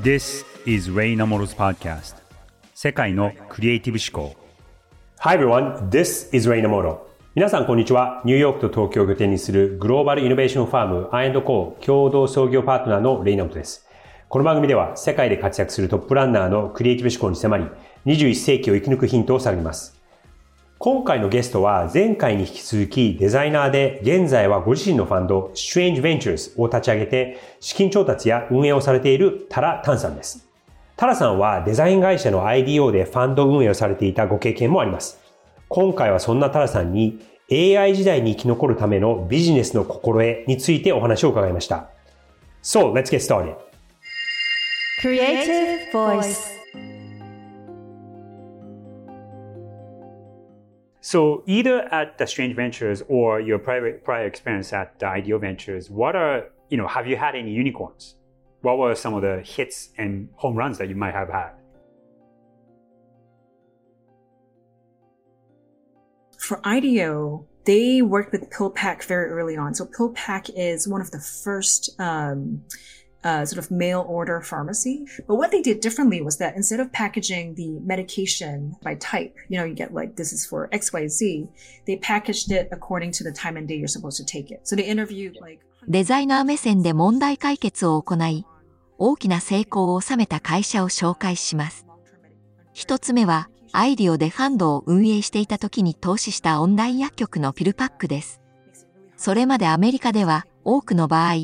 This is Ray Namoro's podcast 世界のクリエイティブ思考 Hi everyone, this is Ray Namoro 皆さんこんにちは。ニューヨークと東京を拠点にするグローバルイノベーションファーム I&Co 共同創業パートナーのレイナモトです。この番組では世界で活躍するトップランナーのクリエイティブ思考に迫り、21世紀を生き抜くヒントを探ります。今回のゲストは前回に引き続きデザイナーで現在はご自身のファンド Strange Ventures を立ち上げて資金調達や運営をされているタラ・タンさんです。タラさんはデザイン会社の IDO でファンド運営をされていたご経験もあります。今回はそんなタラさんに AI 時代に生き残るためのビジネスの心得についてお話を伺いました。So, let's get started. Creative Voice So either at the Strange Ventures or your private prior experience at the Ideal Ventures, what are you know have you had any unicorns? What were some of the hits and home runs that you might have had? For IDEO, they worked with PillPack very early on. So PillPack is one of the first um, uh, sort of mail order pharmacy. But what they did differently was that instead of packaging the medication by type, you know, you get like, this is for XYZ, they packaged it according to the time and day you're supposed to take it. So they interviewed like デザイナー目線で問題解決を行い、大きな成功を収めた会社を紹介します。一つ目は、アイディオでファンドを運営していた時に投資したオンライン薬局のピルパックです。それまでアメリカでは多くの場合、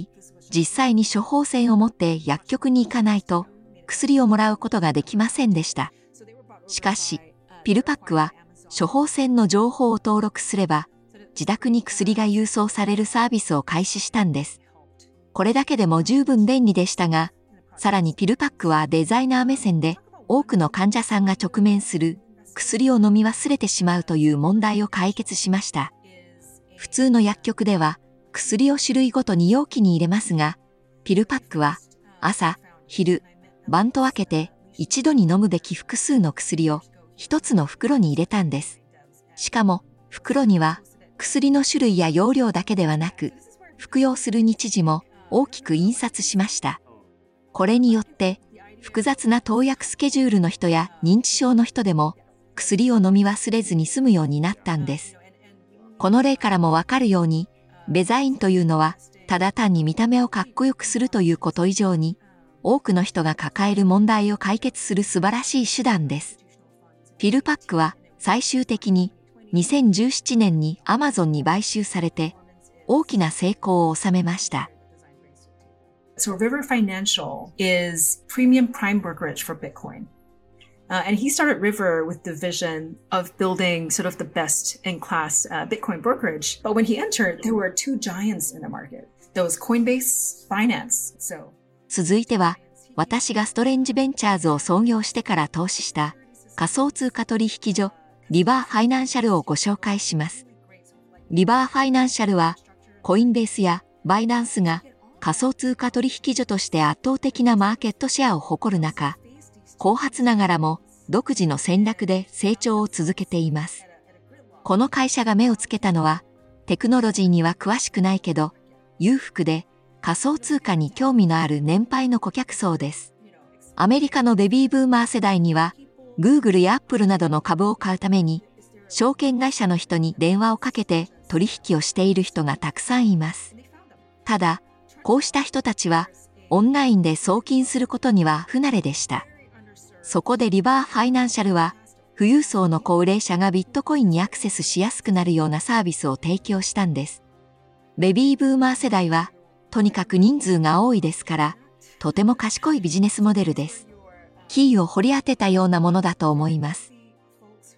実際に処方箋を持って薬局に行かないと薬をもらうことができませんでした。しかし、ピルパックは処方箋の情報を登録すれば自宅に薬が郵送されるサービスを開始したんです。これだけでも十分便利でしたが、さらにピルパックはデザイナー目線で多くの患者さんが直面する薬を飲み忘れてしまうという問題を解決しました。普通の薬局では薬を種類ごとに容器に入れますが、ピルパックは朝、昼、晩と分けて一度に飲むべき複数の薬を一つの袋に入れたんです。しかも袋には薬の種類や容量だけではなく、服用する日時も大きく印刷しました。これによって複雑な投薬スケジュールの人や認知症の人でも薬を飲み忘れずに済むようになったんです。この例からもわかるように、デザインというのはただ単に見た目をかっこよくするということ以上に多くの人が抱える問題を解決する素晴らしい手段です。フィルパックは最終的に2017年にアマゾンに買収されて大きな成功を収めました。So River Financial is premium prime brokerage for Bitcoin. Uh, and he started River with the vision of building sort of the best in class uh, Bitcoin brokerage. But when he entered, there were two giants in the market. There was Coinbase, Finance. So. 続いては、私がストレンジベンチャーズを創業してから投資した仮想通貨取引所リバーファイナンシャルをご紹介します。リバーファイナンシャルはコインベースやバイナンスが仮想通貨取引所として圧倒的なマーケットシェアを誇る中、後発ながらも独自の戦略で成長を続けています。この会社が目をつけたのは、テクノロジーには詳しくないけど、裕福で仮想通貨に興味のある年配の顧客層です。アメリカのベビーブーマー世代には、Google や Apple などの株を買うために、証券会社の人に電話をかけて取引をしている人がたくさんいます。ただ、こうした人たちは、オンラインで送金することには不慣れでした。そこでリバーファイナンシャルは、富裕層の高齢者がビットコインにアクセスしやすくなるようなサービスを提供したんです。ベビーブーマー世代は、とにかく人数が多いですから、とても賢いビジネスモデルです。キーを掘り当てたようなものだと思います。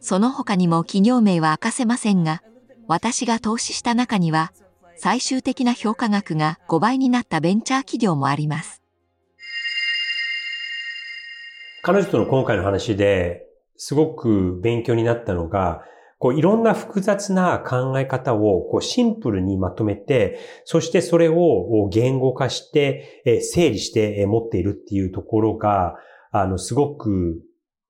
その他にも企業名は明かせませんが、私が投資した中には、最終的な評価額が5倍になったベンチャー企業もあります。彼女との今回の話ですごく勉強になったのが、こういろんな複雑な考え方をこうシンプルにまとめて、そしてそれを言語化して、整理して持っているっていうところが、あの、すごく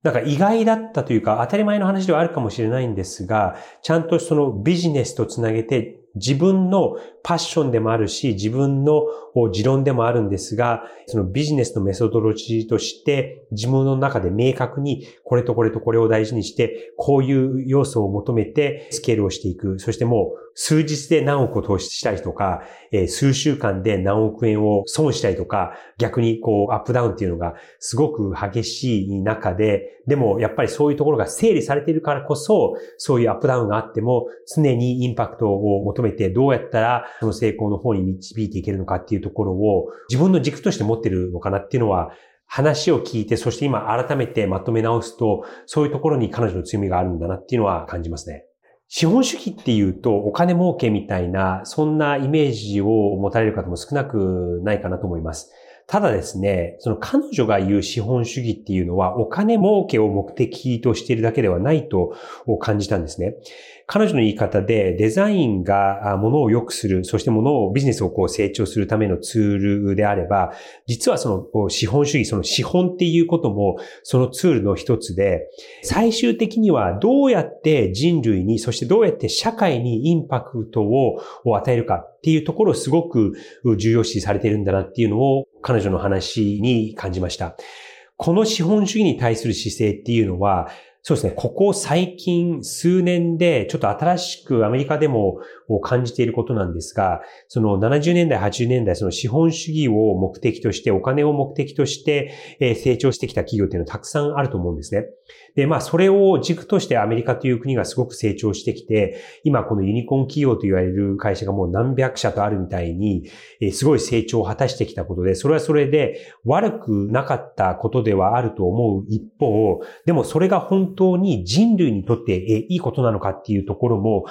なんか意外だったというか当たり前の話ではあるかもしれないんですが、ちゃんとそのビジネスとつなげて自分のパッションでもあるし、自分の持論でもあるんですが、そのビジネスのメソドロジーとして、自分の中で明確にこれとこれとこれを大事にして、こういう要素を求めてスケールをしていく。そしてもう数日で何億を投資したりとか、え数週間で何億円を損したりとか、逆にこうアップダウンっていうのがすごく激しい中で、でもやっぱりそういうところが整理されているからこそ、そういうアップダウンがあっても常にインパクトを求めてどうやったらその成功の方に導いていけるのかっていうところを自分の軸として持ってるのかなっていうのは話を聞いて、そして今改めてまとめ直すと、そういうところに彼女の強みがあるんだなっていうのは感じますね。資本主義っていうとお金儲けみたいな、そんなイメージを持たれる方も少なくないかなと思います。ただですね、その彼女が言う資本主義っていうのはお金儲けを目的としているだけではないと感じたんですね。彼女の言い方でデザインが物を良くする、そして物をビジネスをこう成長するためのツールであれば、実はその資本主義、その資本っていうこともそのツールの一つで、最終的にはどうやって人類に、そしてどうやって社会にインパクトを与えるかっていうところをすごく重要視されているんだなっていうのを彼女の話に感じました。この資本主義に対する姿勢っていうのは、そうですね。ここ最近数年でちょっと新しくアメリカでもを感じていることなんですが、その70年代、80年代、その資本主義を目的として、お金を目的として成長してきた企業っていうのはたくさんあると思うんですね。で、まあ、それを軸としてアメリカという国がすごく成長してきて、今このユニコーン企業と言われる会社がもう何百社とあるみたいに、すごい成長を果たしてきたことで、それはそれで悪くなかったことではあると思う一方、でもそれが本当に人類にとっていいことなのかっていうところも、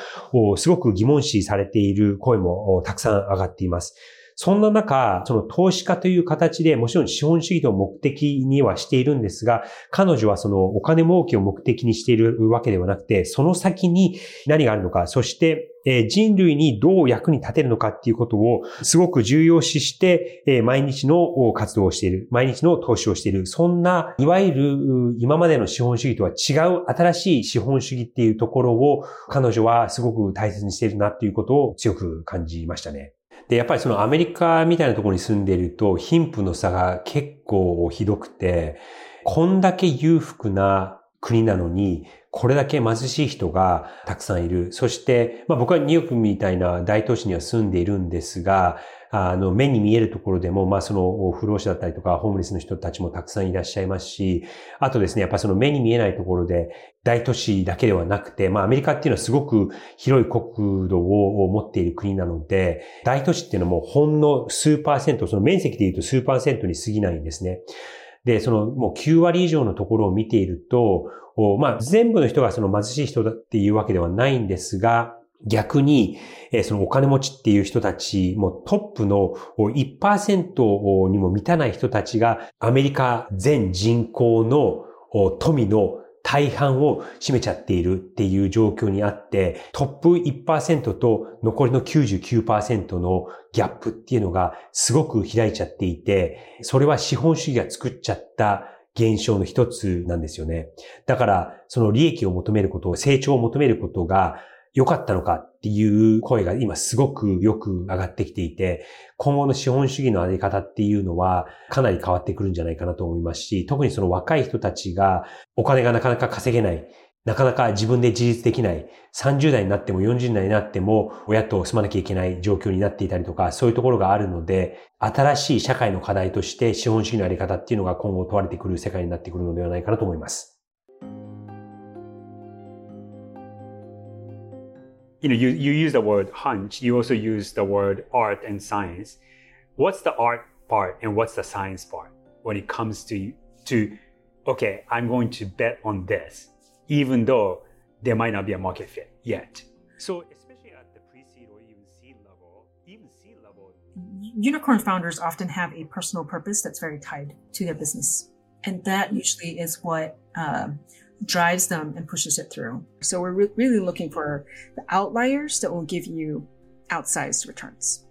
すごく疑問視されている声もたくさん上がっています。そんな中、その投資家という形でもちろん資本主義を目的にはしているんですが、彼女はそのお金儲けを目的にしているわけではなくて、その先に何があるのか、そして人類にどう役に立てるのかっていうことをすごく重要視して、毎日の活動をしている、毎日の投資をしている、そんな、いわゆる今までの資本主義とは違う新しい資本主義っていうところを彼女はすごく大切にしているなっていうことを強く感じましたね。で、やっぱりそのアメリカみたいなところに住んでいると、貧富の差が結構ひどくて、こんだけ裕福な国なのに、これだけ貧しい人がたくさんいる。そして、まあ僕はニューヨークみたいな大都市には住んでいるんですが、あの、目に見えるところでも、まあその不老者だったりとか、ホームレスの人たちもたくさんいらっしゃいますし、あとですね、やっぱその目に見えないところで、大都市だけではなくて、まあアメリカっていうのはすごく広い国土を持っている国なので、大都市っていうのもほんの数パーセント、その面積で言うと数パーセントに過ぎないんですね。で、そのもう9割以上のところを見ていると、まあ全部の人がその貧しい人だっていうわけではないんですが、逆に、そのお金持ちっていう人たち、もトップの1%にも満たない人たちがアメリカ全人口の富の大半を占めちゃっているっていう状況にあって、トップ1%と残りの99%のギャップっていうのがすごく開いちゃっていて、それは資本主義が作っちゃった現象の一つなんですよね。だから、その利益を求めること、成長を求めることが良かったのかっていう声が今すごくよく上がってきていて、今後の資本主義のあり方っていうのはかなり変わってくるんじゃないかなと思いますし、特にその若い人たちがお金がなかなか稼げない、なかなか自分で自立できない、30代になっても40代になっても親と住まなきゃいけない状況になっていたりとか、そういうところがあるので、新しい社会の課題として資本主義のあり方っていうのが今後問われてくる世界になってくるのではないかなと思います。You know, you, you use the word hunch, you also use the word art and science. What's the art part and what's the science part when it comes to, to, okay, I'm going to bet on this, even though there might not be a market fit yet. So especially at the pre-seed or even seed level, even seed level. Unicorn founders often have a personal purpose that's very tied to their business. And that usually is what um, drives them and pushes it through. So we're re- really looking for the outliers that will give you outsized returns.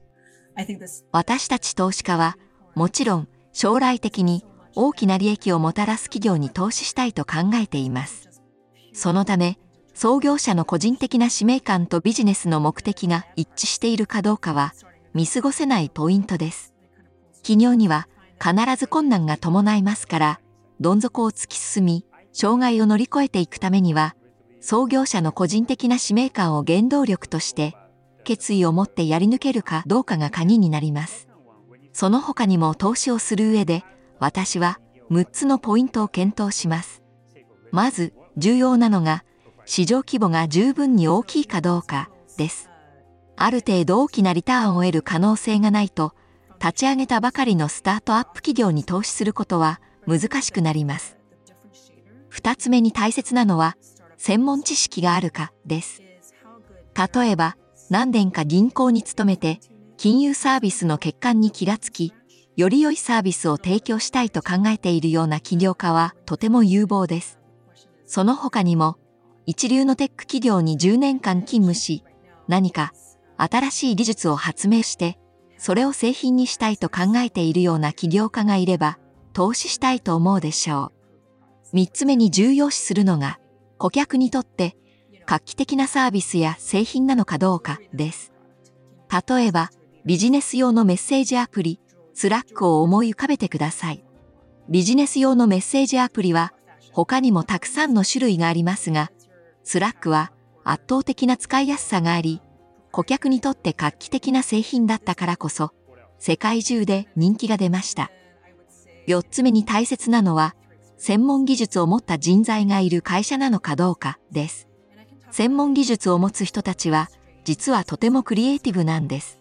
I think this 私たち投資家はもちろん将来的に大きな利益をもたらす企業に投資したいと考えています。そのため創業者の個人的な使命感とビジネスの目的が一致しているかどうかは見過ごせないポイントです。企業には必ず困難が伴いますから、どん底を突き進み、障害を乗り越えていくためには、創業者の個人的な使命感を原動力として、決意を持ってやり抜けるかどうかが鍵になります。その他にも投資をする上で、私は6つのポイントを検討します。まず、重要なのが、市場規模が十分に大きいかどうかです。ある程度大きなリターンを得る可能性がないと、立ち上げたばかりのスタートアップ企業に投資することは難しくなります。二つ目に大切なのは、専門知識があるかです。例えば、何年か銀行に勤めて、金融サービスの欠陥に気がつき、より良いサービスを提供したいと考えているような起業家はとても有望です。その他にも、一流のテック企業に10年間勤務し、何か新しい技術を発明して、それを製品にしたいと考えているような起業家がいれば、投資したいと思うでしょう。三つ目に重要視するのが、顧客にとって画期的なサービスや製品なのかどうかです。例えば、ビジネス用のメッセージアプリ、 Slack を思い浮かべてください。ビジネス用のメッセージアプリは他にもたくさんの種類がありますが、 Slack は圧倒的な使いやすさがあり、顧客にとって画期的な製品だったからこそ、世界中で人気が出ました。四つ目に大切なのは、専門技術を持った人材がいる会社なのかどうかです。専門技術を持つ人たちは、実はとてもクリエイティブなんです。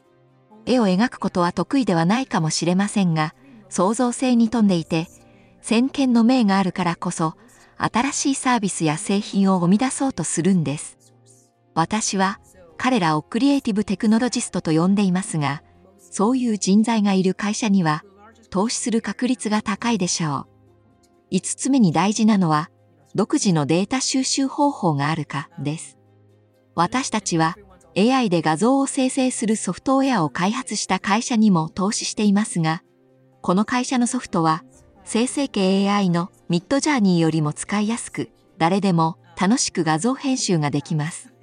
絵を描くことは得意ではないかもしれませんが、創造性に富んでいて、先見の明があるからこそ、新しいサービスや製品を生み出そうとするんです。私は彼らをクリエイティブテクノロジストと呼んでいますが、そういう人材がいる会社には投資する確率が高いでしょう。五つ目に大事なのは、独自のデータ収集方法があるかです。私たちは AI で画像を生成するソフトウェアを開発した会社にも投資していますが、この会社のソフトは生成系 AI のミッドジャーニーよりも使いやすく、誰でも楽しく画像編集ができます。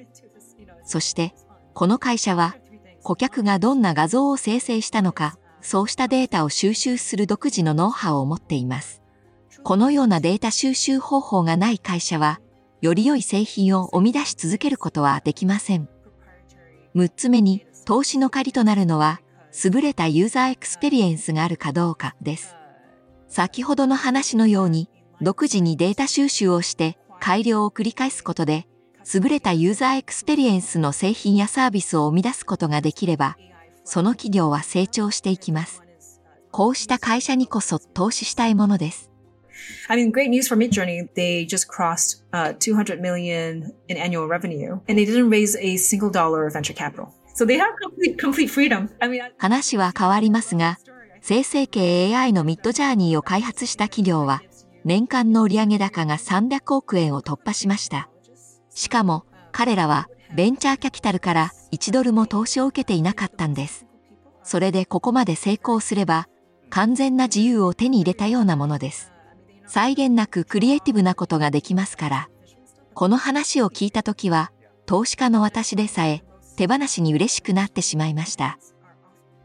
そして、この会社は、顧客がどんな画像を生成したのか、そうしたデータを収集する独自のノウハウを持っています。このようなデータ収集方法がない会社は、より良い製品を生み出し続けることはできません。6つ目に、投資の鍵となるのは、優れたユーザーエクスペリエンスがあるかどうかです。先ほどの話のように、独自にデータ収集をして改良を繰り返すことで、優れたユーザーエクスペリエンスの製品やサービスを生み出すことができれば、その企業は成長していきます。こうした会社にこそ投資したいものです。I mean, great news for Midjourney. They just crossed uh, 200 million in annual revenue, and they didn't raise a single dollar of venture capital. So they have complete, complete freedom. I mean, 話は変わりますが、生成系 AI のミッドジャーニーを開発した企業は、年間の売上高が300億円を突破しました。しかも彼らはベンチャーキャピタルから1ドルも投資を受けていなかったんです。それでここまで成功すれば完全な自由を手に入れたようなものです。際限なくクリエイティブなことができますから、この話を聞いたときは投資家の私でさえ手放しに嬉しくなってしまいました。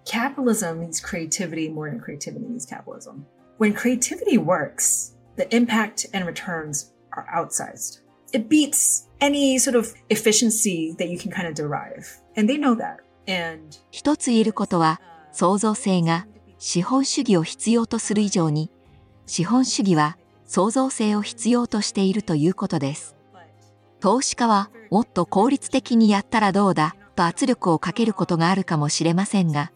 Capitalism means creativity more than creativity means capitalism. When creativity works, the impact and returns are outsized. It beats any sort of efficiency that you can kind of derive. And they know that. And 一つ言えることは、創造性が資本主義を必要とする以上に、資本主義は創造性を必要としているということです。投資家はもっと効率的にやったらどうだと圧力をかけることがあるかもしれませんが、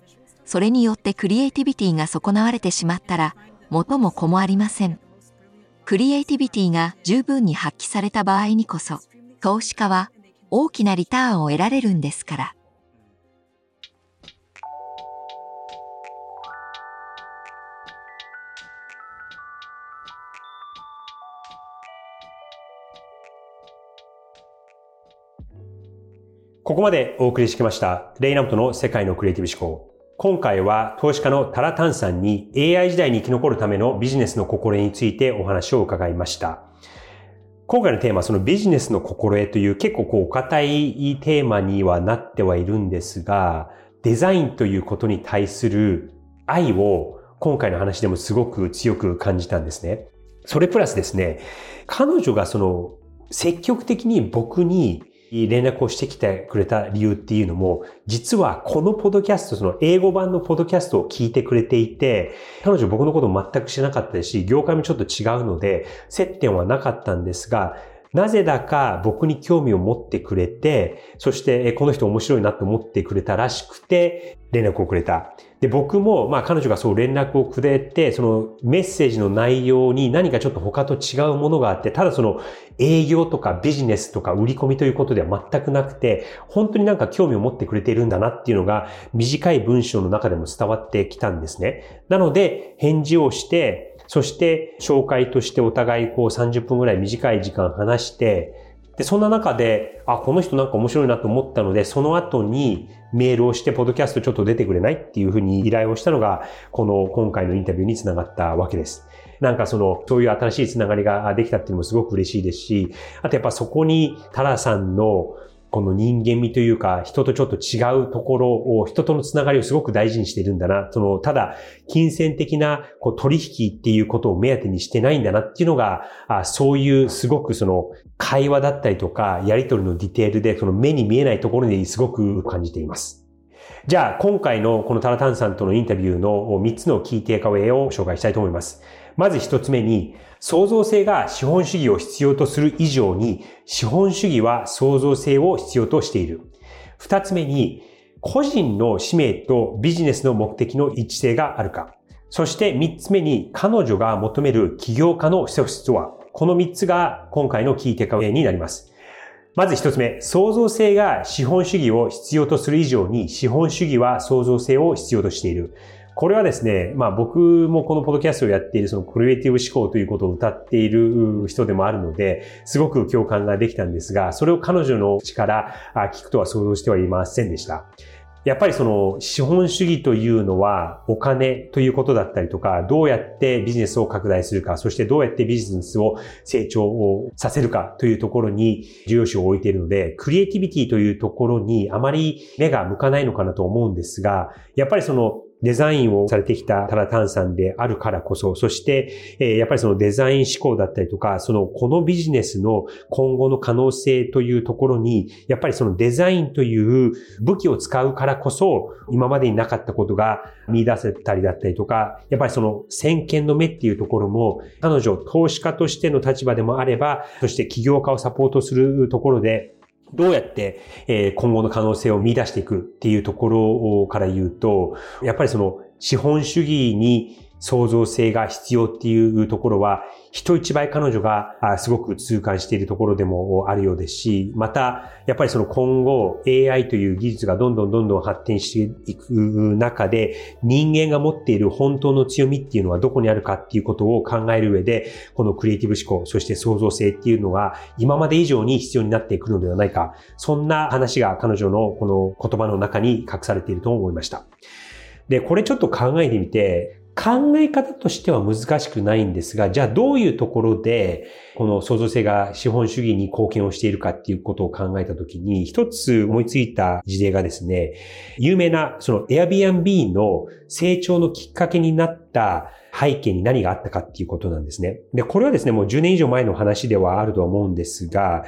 それによってクリエイティビティが損なわれてしまったら元も子もありません。クリエイティビティが十分に発揮された場合にこそ、投資家は大きなリターンを得られるんですから。ここまでお送りしてきました、レイナムトの世界のクリエイティブ思考。今回は投資家のタラタンさんに AI 時代に生き残るためのビジネスの心得についてお話を伺いました。今回のテーマはそのビジネスの心得という結構こうお堅いテーマにはなってはいるんですが、デザインということに対する愛を今回の話でもすごく強く感じたんですね。それプラスですね、彼女がその積極的に僕に連絡をしてきてくれた理由っていうのも、実はこのポッドキャスト、その英語版のポッドキャストを聞いてくれていて、彼女僕のこと全く知らなかったですし、業界もちょっと違うので、接点はなかったんですが、なぜだか僕に興味を持ってくれて、そしてこの人面白いなと思ってくれたらしくて、連絡をくれた。で、僕も、まあ彼女がそう連絡をくれて、そのメッセージの内容に何かちょっと他と違うものがあって、ただその営業とかビジネスとか売り込みということでは全くなくて、本当になんか興味を持ってくれているんだなっていうのが短い文章の中でも伝わってきたんですね。なので、返事をして、そして紹介としてお互いこう30分ぐらい短い時間話して、で、そんな中で、あ、この人なんか面白いなと思ったので、その後にメールをして、ポッドキャストちょっと出てくれないっていうふうに依頼をしたのが、この今回のインタビューにつながったわけです。なんかその、そういう新しいつながりができたっていうのもすごく嬉しいですし、あとやっぱそこにタラさんのこの人間味というか、人とちょっと違うところを、人とのつながりをすごく大事にしてるんだな。その、ただ、金銭的なこう取引っていうことを目当てにしてないんだなっていうのが、あそういうすごくその、会話だったりとか、やりとりのディテールで、その目に見えないところにすごく感じています。じゃあ、今回のこのタラタンさんとのインタビューの3つのキーテイカウェイを紹介したいと思います。まず1つ目に、創造性が資本主義を必要とする以上に、資本主義は創造性を必要としている。二つ目に、個人の使命とビジネスの目的の一致性があるか。そして三つ目に、彼女が求める起業家の素質とは。この三つが今回のキーテカウェイになります。まず一つ目、創造性が資本主義を必要とする以上に、資本主義は創造性を必要としている。これはですね、まあ僕もこのポッドキャストをやっているそのクリエイティブ思考ということを歌っている人でもあるので、すごく共感ができたんですが、それを彼女の口から聞くとは想像してはいませんでした。やっぱりその資本主義というのはお金ということだったりとか、どうやってビジネスを拡大するか、そしてどうやってビジネスを成長をさせるかというところに重要視を置いているので、クリエイティビティというところにあまり目が向かないのかなと思うんですが、やっぱりそのデザインをされてきたタラタンさんであるからこそ、そして、え、やっぱりそのデザイン思考だったりとか、そのこのビジネスの今後の可能性というところに、やっぱりそのデザインという武器を使うからこそ、今までになかったことが見出せたりだったりとか、やっぱりその先見の目っていうところも、彼女投資家としての立場でもあれば、そして起業家をサポートするところで、どうやって、え今後の可能性を見出していくっていうところから言うと、やっぱりその資本主義に創造性が必要っていうところは、人一倍彼女がすごく痛感しているところでもあるようですし、また、やっぱりその今後 AI という技術がどんどんどんどん発展していく中で、人間が持っている本当の強みっていうのはどこにあるかっていうことを考える上で、このクリエイティブ思考、そして創造性っていうのが今まで以上に必要になっていくのではないか。そんな話が彼女のこの言葉の中に隠されていると思いました。で、これちょっと考えてみて、考え方としては難しくないんですが、じゃあどういうところで、この創造性が資本主義に貢献をしているかっていうことを考えたときに、一つ思いついた事例がですね、有名なその Airbnb の成長のきっかけになった背景に何があったかっていうことなんですね。で、これはですね、もう10年以上前の話ではあるとは思うんですが、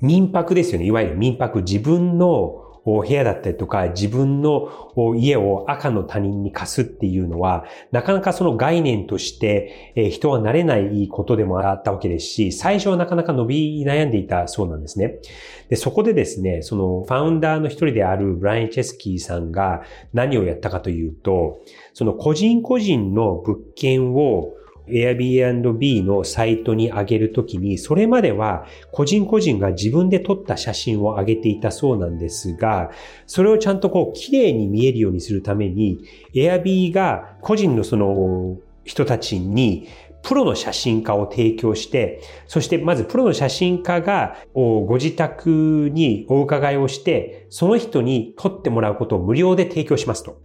民泊ですよね。いわゆる民泊。自分の部屋だったりとか自分の家を赤の他人に貸すっていうのは、なかなかその概念として人は慣れないことでもあったわけですし、最初はなかなか伸び悩んでいたそうなんですね。で、そこでですね、そのファウンダーの一人であるブライン・チェスキーさんが何をやったかというと、その個人個人の物件を Airbnb のサイトに上げるときに、それまでは個人個人が自分で撮った写真を上げていたそうなんですが、それをちゃんとこう綺麗に見えるようにするために、Airb が個人のその人たちにプロの写真家を提供して、そしてまずプロの写真家がご自宅にお伺いをして、その人に撮ってもらうことを無料で提供しますと。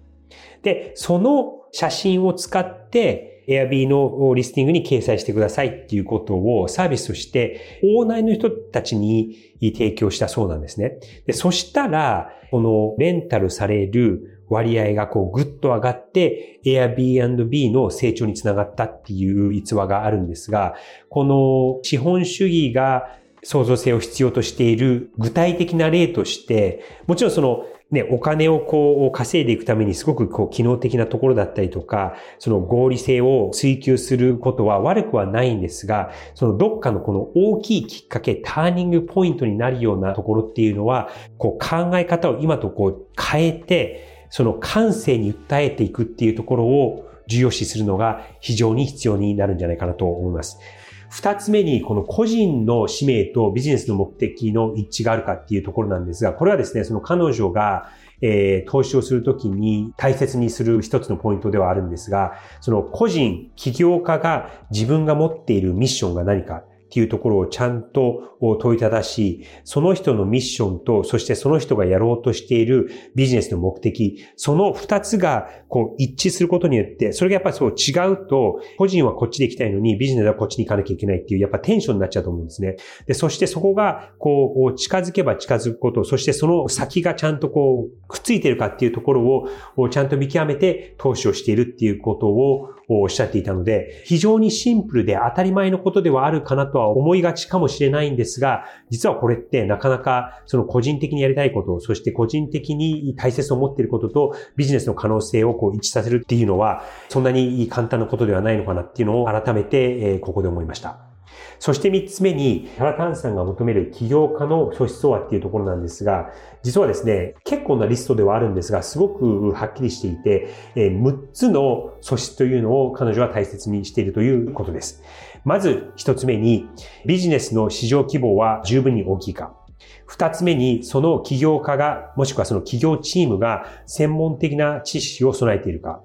で、その写真を使って Airb のリスティングに掲載してくださいっていうことをサービスとして、オーナーの人たちに提供したそうなんですね。で、そしたら、このレンタルされる割合がこうぐっと上がって Airb&B の成長につながったっていう逸話があるんですが、この資本主義が創造性を必要としている具体的な例として、もちろんそのね、お金をこう稼いでいくためにすごくこう機能的なところだったりとか、その合理性を追求することは悪くはないんですが、そのどっかのこの大きいきっかけ、ターニングポイントになるようなところっていうのは、こう考え方を今とこう変えて、その感性に訴えていくっていうところを重要視するのが非常に必要になるんじゃないかなと思います。二つ目に、この個人の使命とビジネスの目的の一致があるかっていうところなんですが、これはですね、その彼女が、えー、投資をするときに大切にする一つのポイントではあるんですが、その個人、起業家が自分が持っているミッションが何か、っていうところをちゃんと問いただし、その人のミッションと、そしてその人がやろうとしているビジネスの目的、その二つがこう一致することによって、それがやっぱりそう違うと、個人はこっちで行きたいのにビジネスはこっちに行かなきゃいけないっていう、やっぱテンションになっちゃうと思うんですね。で、そしてそこがこう近づけば近づくこと、そしてその先がちゃんとこうくっついてるかっていうところをちゃんと見極めて投資をしているっていうことをおっしゃっていたので、非常にシンプルで当たり前のことではあるかなとは思いがちかもしれないんですが、実はこれってなかなかその個人的にやりたいこと、そして個人的に大切を持っていることとビジネスの可能性をこう一致させるっていうのは、そんなに簡単なことではないのかなっていうのを改めてここで思いました。そして三つ目に、原炭さんが求める起業家の素質とはっていうところなんですが、実はですね、結構なリストではあるんですが、すごくはっきりしていて、6つの素質というのを彼女は大切にしているということです。まず一つ目に、ビジネスの市場規模は十分に大きいか。二つ目に、その起業家が、もしくはその企業チームが専門的な知識を備えているか。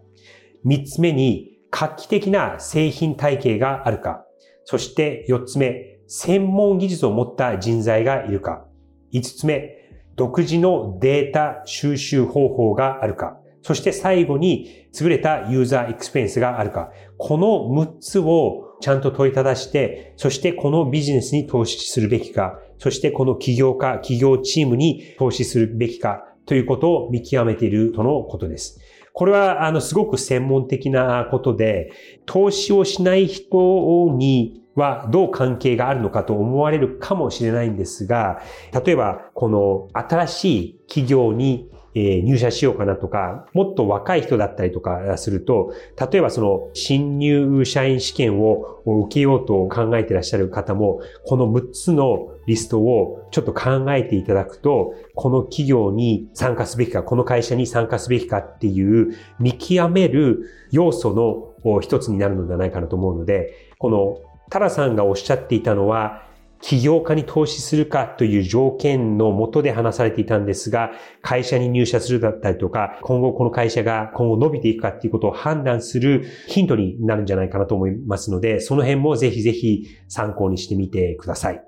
三つ目に、画期的な製品体系があるか。そして4つ目、専門技術を持った人材がいるか。5つ目、独自のデータ収集方法があるか。そして最後に優れたユーザーエクスペンスがあるか。この6つをちゃんと問いただして、そしてこのビジネスに投資するべきか、そしてこの起業家、企業チームに投資するべきかということを見極めているとのことです。これは、あの、すごく専門的なことで、投資をしない人にはどう関係があるのかと思われるかもしれないんですが、例えば、この新しい企業にえ入社しようかなとか、もっと若い人だったりとかすると、例えばその新入社員試験を受けようと考えてらっしゃる方も、この6つのリストをちょっと考えていただくと、この企業に参加すべきか、この会社に参加すべきかっていう見極める要素の一つになるのではないかなと思うので、このタラさんがおっしゃっていたのは、起業家に投資するかという条件のもとで話されていたんですが、会社に入社するだったりとか、今後この会社が今後伸びていくかっていうことを判断するヒントになるんじゃないかなと思いますので、その辺もぜひぜひ参考にしてみてください。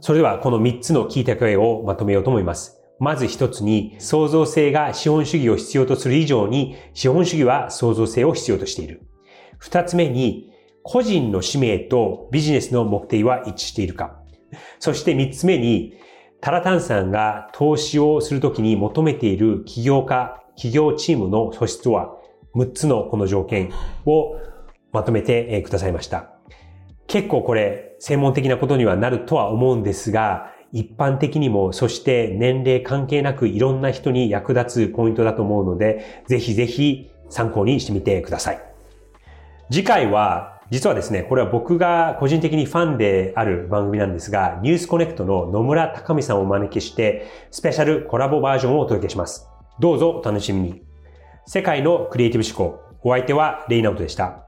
それではこの3つの聞いた声をまとめようと思います。まず一つに、創造性が資本主義を必要とする以上に、資本主義は創造性を必要としている。二つ目に、個人の使命とビジネスの目的は一致しているか。そして三つ目に、タラタンさんが投資をするときに求めている起業家、企業チームの素質は6つのこの条件をまとめてくださいました。結構これ専門的なことにはなるとは思うんですが、一般的にも、そして年齢関係なくいろんな人に役立つポイントだと思うので、ぜひぜひ参考にしてみてください。次回は実はですね、これは僕が個人的にファンである番組なんですが、ニュースコネクトの野村隆美さんをお招きして、スペシャルコラボバージョンをお届けします。どうぞお楽しみに。世界のクリエイティブ思考。お相手はレイナウトでした。